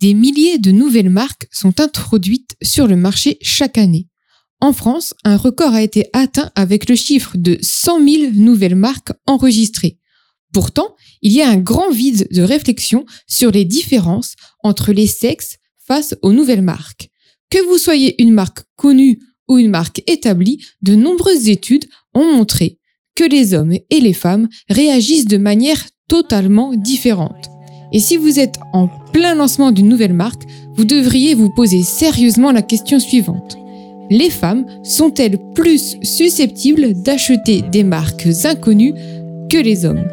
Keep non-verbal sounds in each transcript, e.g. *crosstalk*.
Des milliers de nouvelles marques sont introduites sur le marché chaque année. En France, un record a été atteint avec le chiffre de 100 000 nouvelles marques enregistrées. Pourtant, il y a un grand vide de réflexion sur les différences entre les sexes face aux nouvelles marques. Que vous soyez une marque connue ou une marque établie, de nombreuses études ont montré que les hommes et les femmes réagissent de manière totalement différente. Et si vous êtes en plein lancement d'une nouvelle marque, vous devriez vous poser sérieusement la question suivante. Les femmes sont-elles plus susceptibles d'acheter des marques inconnues que les hommes?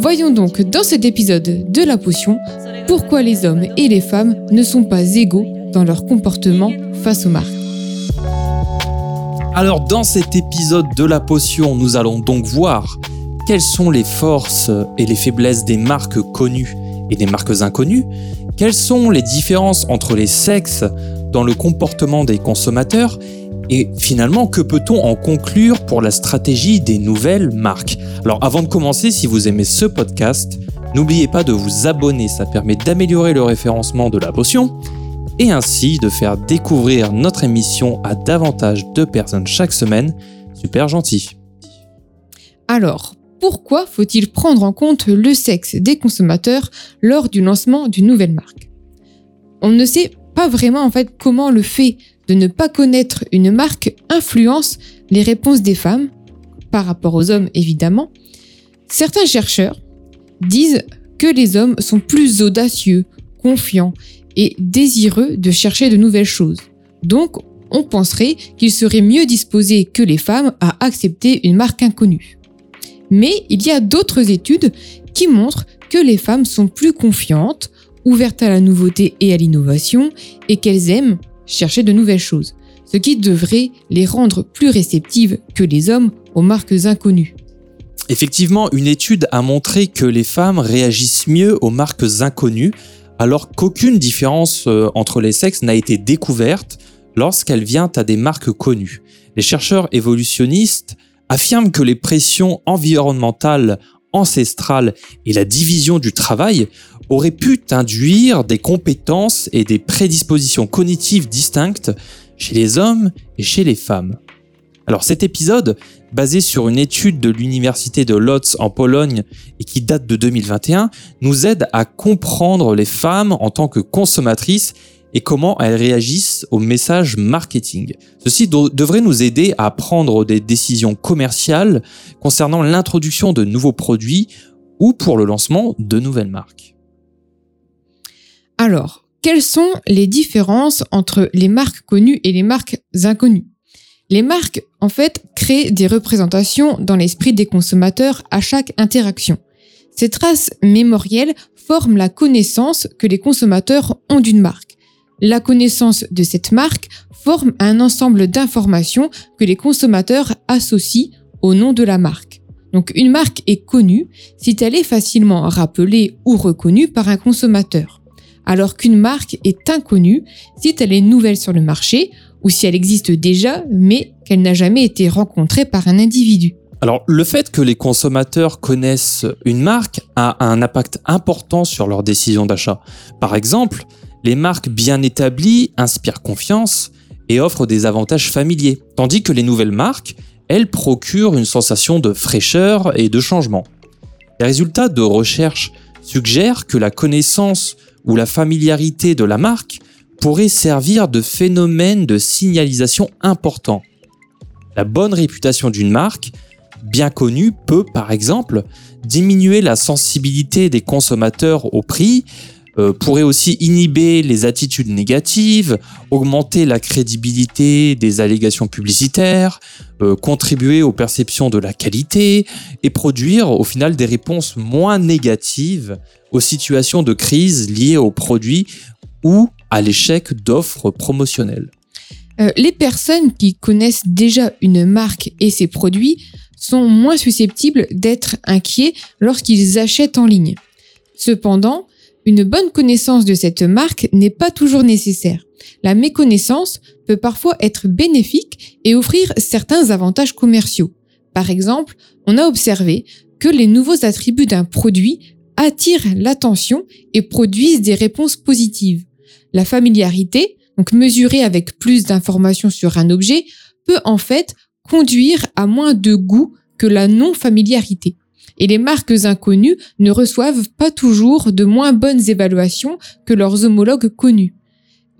Voyons donc dans cet épisode de la potion pourquoi les hommes et les femmes ne sont pas égaux dans leur comportement face aux marques. Alors dans cet épisode de la potion, nous allons donc voir quelles sont les forces et les faiblesses des marques connues et des marques inconnues, quelles sont les différences entre les sexes dans le comportement des consommateurs et finalement, que peut-on en conclure pour la stratégie des nouvelles marques? Alors avant de commencer, si vous aimez ce podcast, n'oubliez pas de vous abonner, ça permet d'améliorer le référencement de la potion et ainsi de faire découvrir notre émission à davantage de personnes chaque semaine. Super gentil. Alors, pourquoi faut-il prendre en compte le sexe des consommateurs lors du lancement d'une nouvelle marque? On ne sait pas vraiment en fait comment le fait de ne pas connaître une marque influence les réponses des femmes, par rapport aux hommes évidemment. Certains chercheurs disent que les hommes sont plus audacieux, confiants et désireux de chercher de nouvelles choses. Donc, on penserait qu'ils seraient mieux disposés que les femmes à accepter une marque inconnue. Mais il y a d'autres études qui montrent que les femmes sont plus confiantes, ouvertes à la nouveauté et à l'innovation, et qu'elles aiment chercher de nouvelles choses, ce qui devrait les rendre plus réceptives que les hommes aux marques inconnues. Effectivement, une étude a montré que les femmes réagissent mieux aux marques inconnues, alors qu'aucune différence euh, entre les sexes n'a été découverte lorsqu'elle vient à des marques connues. Les chercheurs évolutionnistes affirment que les pressions environnementales ancestrales et la division du travail auraient pu induire des compétences et des prédispositions cognitives distinctes chez les hommes et chez les femmes. Alors cet épisode, basé sur une étude de l'université de Lodz en Pologne et qui date de 2021, nous aide à comprendre les femmes en tant que consommatrices et comment elles réagissent aux messages marketing. Ceci devrait nous aider à prendre des décisions commerciales concernant l'introduction de nouveaux produits ou pour le lancement de nouvelles marques. Alors, quelles sont les différences entre les marques connues et les marques inconnues? Les marques, en fait, créent des représentations dans l'esprit des consommateurs à chaque interaction. Ces traces mémorielles forment la connaissance que les consommateurs ont d'une marque. La connaissance de cette marque forme un ensemble d'informations que les consommateurs associent au nom de la marque. Donc une marque est connue si elle est facilement rappelée ou reconnue par un consommateur alors qu'une marque est inconnue si elle est nouvelle sur le marché ou si elle existe déjà mais qu'elle n'a jamais été rencontrée par un individu. Alors, le fait que les consommateurs connaissent une marque a un impact important sur leur décision d'achat. Par exemple, les marques bien établies inspirent confiance et offrent des avantages familiers, tandis que les nouvelles marques, elles procurent une sensation de fraîcheur et de changement. Les résultats de recherche suggèrent que la connaissance où la familiarité de la marque pourrait servir de phénomène de signalisation important. La bonne réputation d'une marque, bien connue, peut par exemple diminuer la sensibilité des consommateurs au prix, euh, pourrait aussi inhiber les attitudes négatives, augmenter la crédibilité des allégations publicitaires, euh, contribuer aux perceptions de la qualité et produire au final des réponses moins négatives aux situations de crise liées aux produits ou à l'échec d'offres promotionnelles. Euh, les personnes qui connaissent déjà une marque et ses produits sont moins susceptibles d'être inquiets lorsqu'ils achètent en ligne. Cependant, une bonne connaissance de cette marque n'est pas toujours nécessaire. La méconnaissance peut parfois être bénéfique et offrir certains avantages commerciaux. Par exemple, on a observé que les nouveaux attributs d'un produit attirent l'attention et produisent des réponses positives. La familiarité, donc mesurée avec plus d'informations sur un objet, peut en fait conduire à moins de goût que la non-familiarité. Et les marques inconnues ne reçoivent pas toujours de moins bonnes évaluations que leurs homologues connus.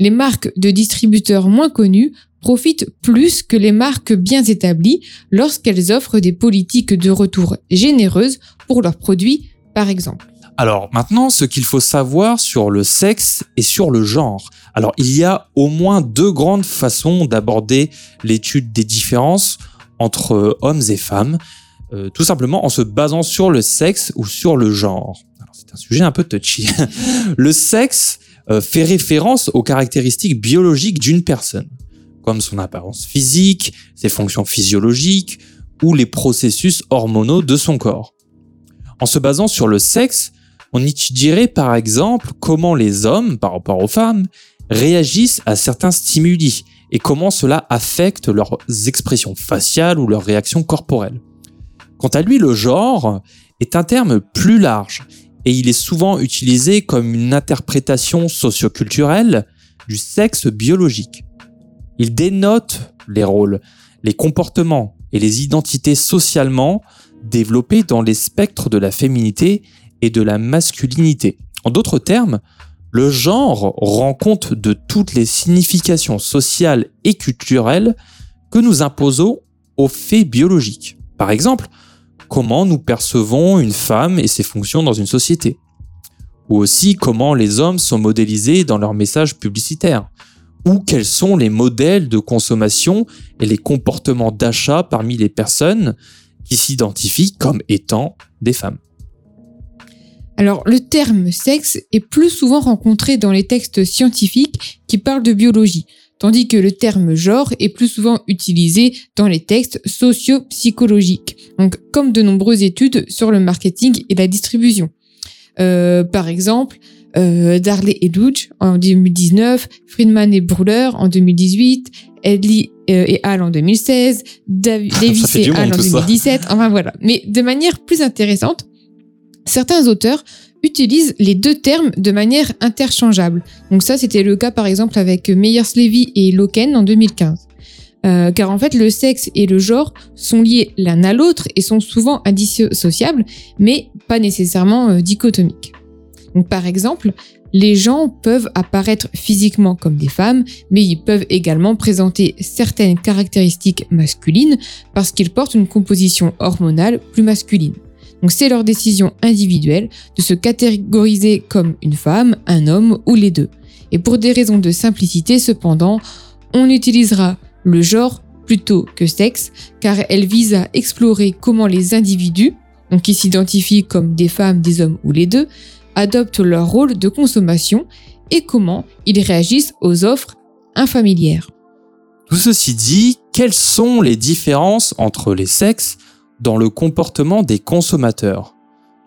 Les marques de distributeurs moins connus profitent plus que les marques bien établies lorsqu'elles offrent des politiques de retour généreuses pour leurs produits, par exemple. Alors maintenant, ce qu'il faut savoir sur le sexe et sur le genre. Alors il y a au moins deux grandes façons d'aborder l'étude des différences entre hommes et femmes, euh, tout simplement en se basant sur le sexe ou sur le genre. C'est un sujet un peu touchy. *laughs* le sexe euh, fait référence aux caractéristiques biologiques d'une personne, comme son apparence physique, ses fonctions physiologiques ou les processus hormonaux de son corps. En se basant sur le sexe, on étudierait par exemple comment les hommes, par rapport aux femmes, réagissent à certains stimuli et comment cela affecte leurs expressions faciales ou leurs réactions corporelles. Quant à lui, le genre est un terme plus large et il est souvent utilisé comme une interprétation socioculturelle du sexe biologique. Il dénote les rôles, les comportements et les identités socialement développées dans les spectres de la féminité et de la masculinité. En d'autres termes, le genre rend compte de toutes les significations sociales et culturelles que nous imposons aux faits biologiques. Par exemple, comment nous percevons une femme et ses fonctions dans une société. Ou aussi comment les hommes sont modélisés dans leurs messages publicitaires. Ou quels sont les modèles de consommation et les comportements d'achat parmi les personnes qui s'identifient comme étant des femmes. Alors, le terme sexe est plus souvent rencontré dans les textes scientifiques qui parlent de biologie, tandis que le terme genre est plus souvent utilisé dans les textes socio-psychologiques, donc comme de nombreuses études sur le marketing et la distribution. Euh, par exemple, euh, Darley et Luge en 2019, Friedman et Bruller en 2018, Edley euh, et Hall en 2016, *laughs* Davis et Hall en 2017, enfin voilà. Mais de manière plus intéressante, Certains auteurs utilisent les deux termes de manière interchangeable. Donc ça, c'était le cas par exemple avec Meyers-Levy et Loken en 2015. Euh, car en fait, le sexe et le genre sont liés l'un à l'autre et sont souvent indissociables, mais pas nécessairement euh, dichotomiques. Donc par exemple, les gens peuvent apparaître physiquement comme des femmes, mais ils peuvent également présenter certaines caractéristiques masculines parce qu'ils portent une composition hormonale plus masculine. Donc c'est leur décision individuelle de se catégoriser comme une femme, un homme ou les deux. Et pour des raisons de simplicité cependant, on utilisera le genre plutôt que sexe, car elle vise à explorer comment les individus, donc qui s'identifient comme des femmes, des hommes ou les deux, adoptent leur rôle de consommation et comment ils réagissent aux offres infamilières. Tout ceci dit, quelles sont les différences entre les sexes dans le comportement des consommateurs.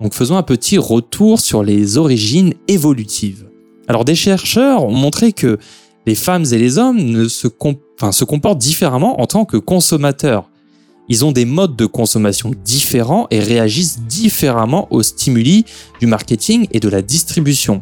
Donc faisons un petit retour sur les origines évolutives. Alors des chercheurs ont montré que les femmes et les hommes se comportent différemment en tant que consommateurs. Ils ont des modes de consommation différents et réagissent différemment aux stimuli du marketing et de la distribution.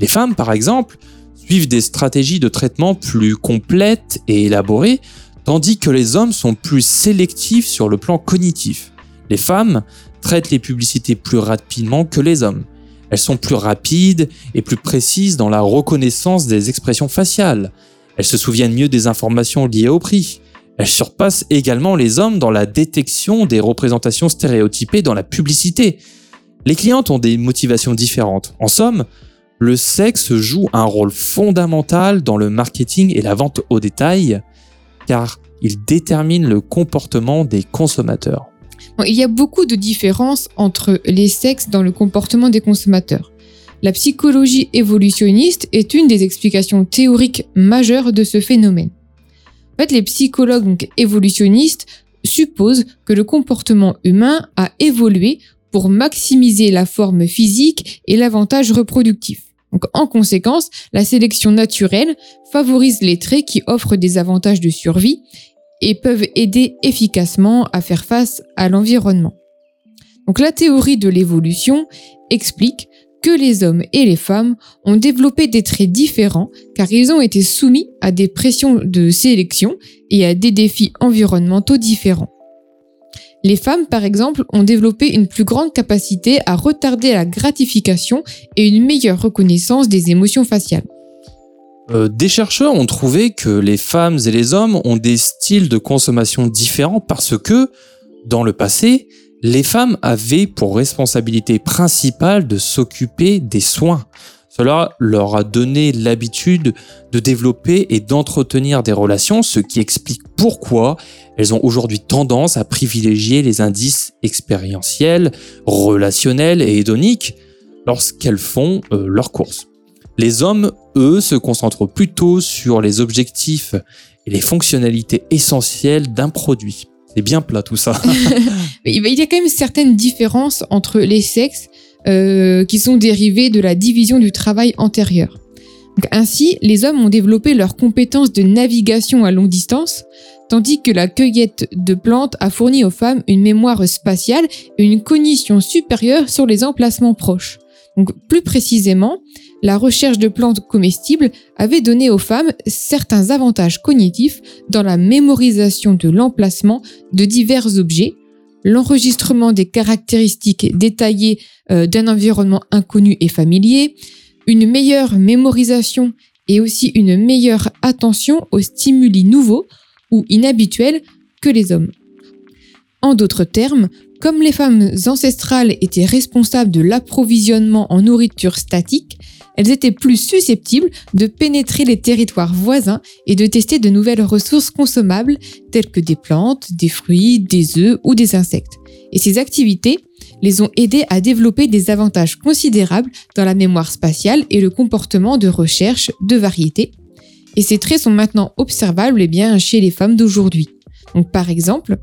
Les femmes, par exemple, suivent des stratégies de traitement plus complètes et élaborées tandis que les hommes sont plus sélectifs sur le plan cognitif. Les femmes traitent les publicités plus rapidement que les hommes. Elles sont plus rapides et plus précises dans la reconnaissance des expressions faciales. Elles se souviennent mieux des informations liées au prix. Elles surpassent également les hommes dans la détection des représentations stéréotypées dans la publicité. Les clientes ont des motivations différentes. En somme, le sexe joue un rôle fondamental dans le marketing et la vente au détail, car il détermine le comportement des consommateurs. il y a beaucoup de différences entre les sexes dans le comportement des consommateurs. La psychologie évolutionniste est une des explications théoriques majeures de ce phénomène. En fait, les psychologues évolutionnistes supposent que le comportement humain a évolué pour maximiser la forme physique et l'avantage reproductif. Donc, en conséquence, la sélection naturelle favorise les traits qui offrent des avantages de survie et peuvent aider efficacement à faire face à l'environnement. Donc, la théorie de l'évolution explique que les hommes et les femmes ont développé des traits différents car ils ont été soumis à des pressions de sélection et à des défis environnementaux différents. Les femmes, par exemple, ont développé une plus grande capacité à retarder la gratification et une meilleure reconnaissance des émotions faciales. Euh, des chercheurs ont trouvé que les femmes et les hommes ont des styles de consommation différents parce que, dans le passé, les femmes avaient pour responsabilité principale de s'occuper des soins. Cela leur a donné l'habitude de développer et d'entretenir des relations, ce qui explique pourquoi elles ont aujourd'hui tendance à privilégier les indices expérientiels, relationnels et hédoniques lorsqu'elles font euh, leurs courses. Les hommes, eux, se concentrent plutôt sur les objectifs et les fonctionnalités essentielles d'un produit. C'est bien plat tout ça. *laughs* *laughs* il y a quand même certaines différences entre les sexes euh, qui sont dérivées de la division du travail antérieur. ainsi, les hommes ont développé leurs compétences de navigation à longue distance, tandis que la cueillette de plantes a fourni aux femmes une mémoire spatiale et une cognition supérieure sur les emplacements proches. Donc, plus précisément, la recherche de plantes comestibles avait donné aux femmes certains avantages cognitifs dans la mémorisation de l'emplacement de divers objets, l'enregistrement des caractéristiques détaillées euh, d'un environnement inconnu et familier, une meilleure mémorisation et aussi une meilleure attention aux stimuli nouveaux ou inhabituels que les hommes. En d'autres termes, comme les femmes ancestrales étaient responsables de l'approvisionnement en nourriture statique, elles étaient plus susceptibles de pénétrer les territoires voisins et de tester de nouvelles ressources consommables telles que des plantes, des fruits, des œufs ou des insectes. Et ces activités les ont aidées à développer des avantages considérables dans la mémoire spatiale et le comportement de recherche de variété. Et ces traits sont maintenant observables eh bien, chez les femmes d'aujourd'hui. Donc, par exemple,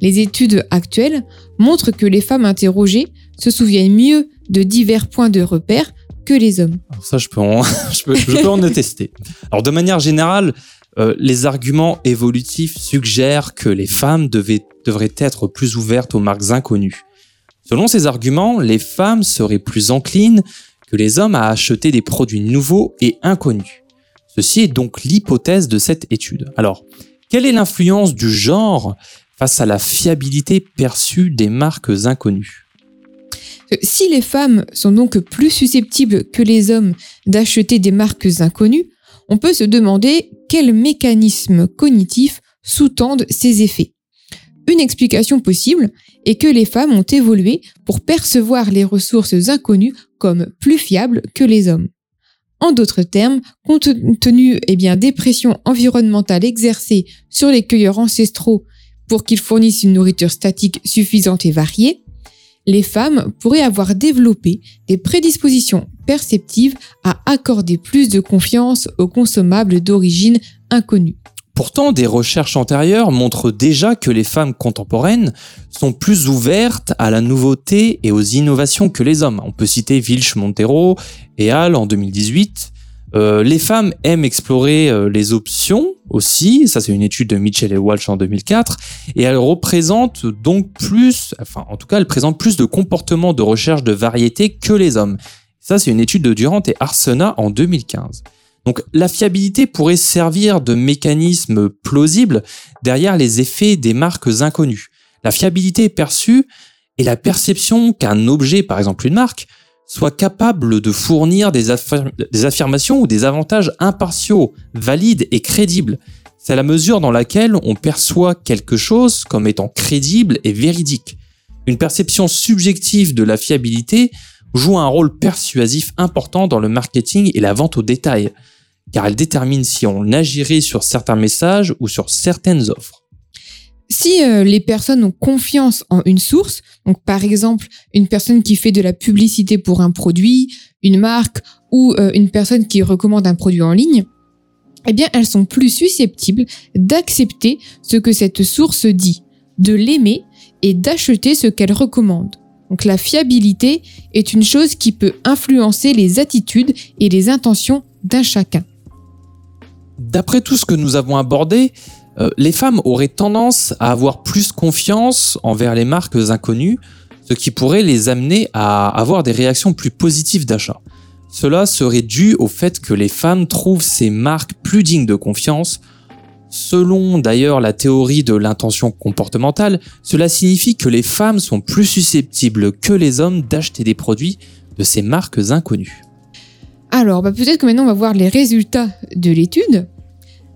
les études actuelles montrent que les femmes interrogées se souviennent mieux de divers points de repère que les hommes. ça, je peux en, *laughs* je attester. Alors, de manière générale, euh, les arguments évolutifs suggèrent que les femmes devraient être plus ouvertes aux marques inconnues. Selon ces arguments, les femmes seraient plus enclines que les hommes à acheter des produits nouveaux et inconnus. Ceci est donc l'hypothèse de cette étude. Alors, quelle est l'influence du genre face à la fiabilité perçue des marques inconnues si les femmes sont donc plus susceptibles que les hommes d'acheter des marques inconnues, on peut se demander quels mécanismes cognitifs sous-tendent ces effets. Une explication possible est que les femmes ont évolué pour percevoir les ressources inconnues comme plus fiables que les hommes. En d'autres termes, compte tenu eh des pressions environnementales exercées sur les cueilleurs ancestraux pour qu'ils fournissent une nourriture statique suffisante et variée, les femmes pourraient avoir développé des prédispositions perceptives à accorder plus de confiance aux consommables d'origine inconnue. Pourtant, des recherches antérieures montrent déjà que les femmes contemporaines sont plus ouvertes à la nouveauté et aux innovations que les hommes. On peut citer Vilch Montero et Hall en 2018, euh, les femmes aiment explorer euh, les options aussi, ça c'est une étude de Mitchell et Walsh en 2004, et elles représentent donc plus, enfin en tout cas elles présentent plus de comportements de recherche de variété que les hommes. Ça c'est une étude de Durant et Arsena en 2015. Donc la fiabilité pourrait servir de mécanisme plausible derrière les effets des marques inconnues. La fiabilité perçue et la perception qu'un objet, par exemple une marque, soit capable de fournir des, affirmations ou des avantages impartiaux, valides et crédibles. C'est la mesure dans laquelle on perçoit quelque chose comme étant crédible et véridique. Une perception subjective de la fiabilité joue un rôle persuasif important dans le marketing et la vente au détail, car elle détermine si on agirait sur certains messages ou sur certaines offres. Si euh, les personnes ont confiance en une source, donc par exemple une personne qui fait de la publicité pour un produit, une marque ou euh, une personne qui recommande un produit en ligne, eh bien elles sont plus susceptibles d'accepter ce que cette source dit, de l'aimer et d'acheter ce qu'elle recommande. Donc la fiabilité est une chose qui peut influencer les attitudes et les intentions d'un chacun. D'après tout ce que nous avons abordé, euh, les femmes auraient tendance à avoir plus confiance envers les marques inconnues, ce qui pourrait les amener à avoir des réactions plus positives d'achat. Cela serait dû au fait que les femmes trouvent ces marques plus dignes de confiance. Selon d'ailleurs la théorie de l'intention comportementale, cela signifie que les femmes sont plus susceptibles que les hommes d'acheter des produits de ces marques inconnues. Alors, bah, peut-être que maintenant on va voir les résultats de l'étude.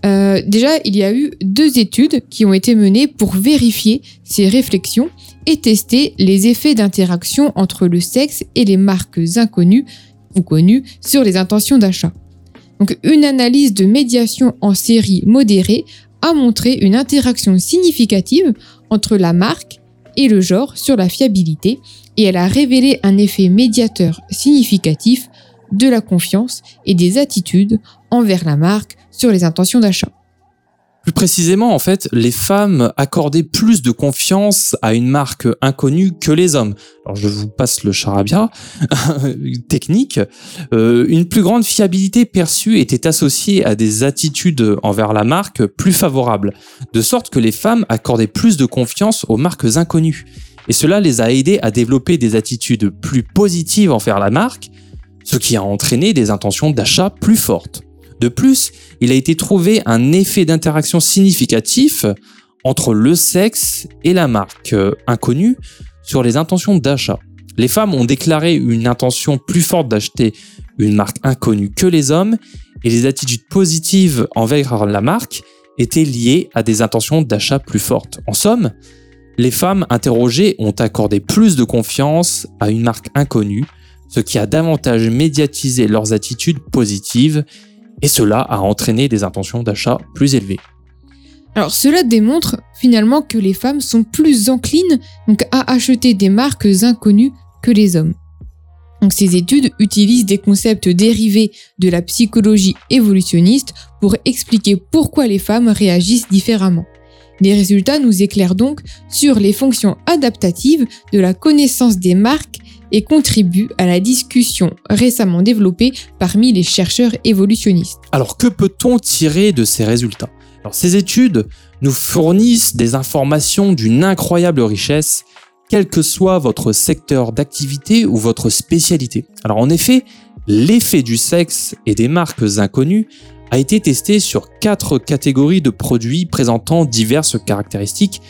Euh, déjà, il y a eu deux études qui ont été menées pour vérifier ces réflexions et tester les effets d'interaction entre le sexe et les marques inconnues ou connues sur les intentions d'achat. Donc, une analyse de médiation en série modérée a montré une interaction significative entre la marque et le genre sur la fiabilité et elle a révélé un effet médiateur significatif de la confiance et des attitudes envers la marque sur les intentions d'achat. Plus précisément, en fait, les femmes accordaient plus de confiance à une marque inconnue que les hommes. Alors, je vous passe le charabia *laughs* technique. Euh, une plus grande fiabilité perçue était associée à des attitudes envers la marque plus favorables, de sorte que les femmes accordaient plus de confiance aux marques inconnues. Et cela les a aidées à développer des attitudes plus positives envers la marque, ce qui a entraîné des intentions d'achat plus fortes. De plus, il a été trouvé un effet d'interaction significatif entre le sexe et la marque euh, inconnue sur les intentions d'achat. Les femmes ont déclaré une intention plus forte d'acheter une marque inconnue que les hommes et les attitudes positives envers la marque étaient liées à des intentions d'achat plus fortes. En somme, les femmes interrogées ont accordé plus de confiance à une marque inconnue, ce qui a davantage médiatisé leurs attitudes positives et cela a entraîné des intentions d'achat plus élevées. Alors cela démontre finalement que les femmes sont plus enclines à acheter des marques inconnues que les hommes. Ces études utilisent des concepts dérivés de la psychologie évolutionniste pour expliquer pourquoi les femmes réagissent différemment. Les résultats nous éclairent donc sur les fonctions adaptatives de la connaissance des marques et contribue à la discussion récemment développée parmi les chercheurs évolutionnistes. Alors que peut-on tirer de ces résultats? Alors, Ces études nous fournissent des informations d'une incroyable richesse, quel que soit votre secteur d'activité ou votre spécialité. Alors en effet, l'effet du sexe et des marques inconnues a été testé sur quatre catégories de produits présentant diverses caractéristiques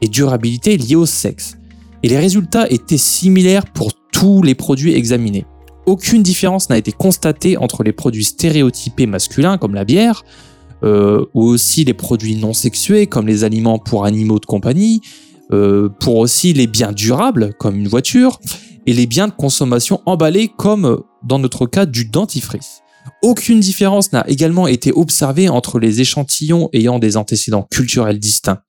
et durabilité liées au sexe. Et les résultats étaient similaires pour tous les produits examinés. Aucune différence n'a été constatée entre les produits stéréotypés masculins comme la bière, euh, ou aussi les produits non sexués comme les aliments pour animaux de compagnie, euh, pour aussi les biens durables comme une voiture, et les biens de consommation emballés comme dans notre cas du dentifrice. Aucune différence n'a également été observée entre les échantillons ayant des antécédents culturels distincts.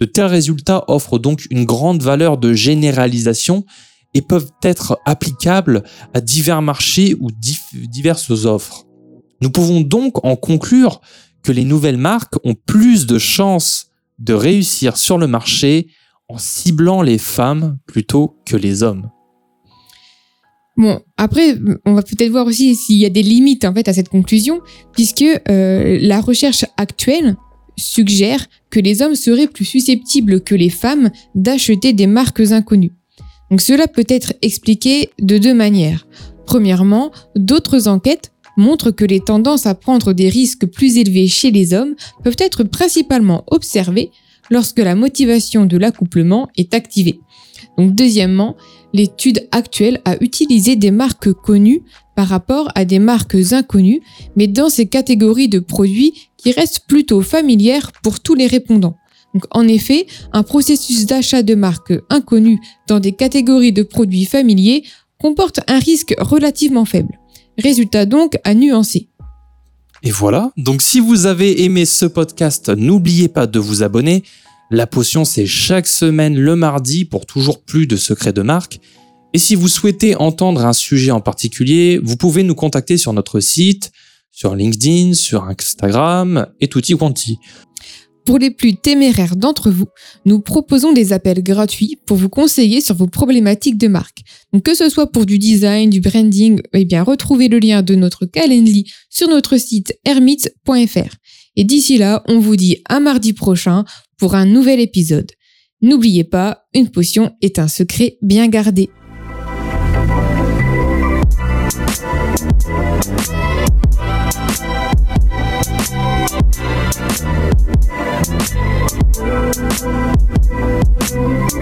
De tels résultats offrent donc une grande valeur de généralisation et peuvent être applicables à divers marchés ou diverses offres. Nous pouvons donc en conclure que les nouvelles marques ont plus de chances de réussir sur le marché en ciblant les femmes plutôt que les hommes. Bon, après, on va peut-être voir aussi s'il y a des limites en fait à cette conclusion, puisque euh, la recherche actuelle suggère que les hommes seraient plus susceptibles que les femmes d'acheter des marques inconnues. Donc cela peut être expliqué de deux manières. Premièrement, d'autres enquêtes montrent que les tendances à prendre des risques plus élevés chez les hommes peuvent être principalement observées lorsque la motivation de l'accouplement est activée. Donc deuxièmement, l'étude actuelle a utilisé des marques connues par rapport à des marques inconnues, mais dans ces catégories de produits qui restent plutôt familières pour tous les répondants. Donc, en effet, un processus d'achat de marques inconnues dans des catégories de produits familiers comporte un risque relativement faible. Résultat donc à nuancer. Et voilà, donc si vous avez aimé ce podcast, n'oubliez pas de vous abonner. La potion, c'est chaque semaine le mardi pour toujours plus de secrets de marque. Et si vous souhaitez entendre un sujet en particulier, vous pouvez nous contacter sur notre site, sur LinkedIn, sur Instagram et tutti quanti. Pour les plus téméraires d'entre vous, nous proposons des appels gratuits pour vous conseiller sur vos problématiques de marque. Que ce soit pour du design, du branding, eh bien retrouvez le lien de notre Calendly sur notre site hermits.fr. Et d'ici là, on vous dit à mardi prochain pour un nouvel épisode. N'oubliez pas, une potion est un secret bien gardé.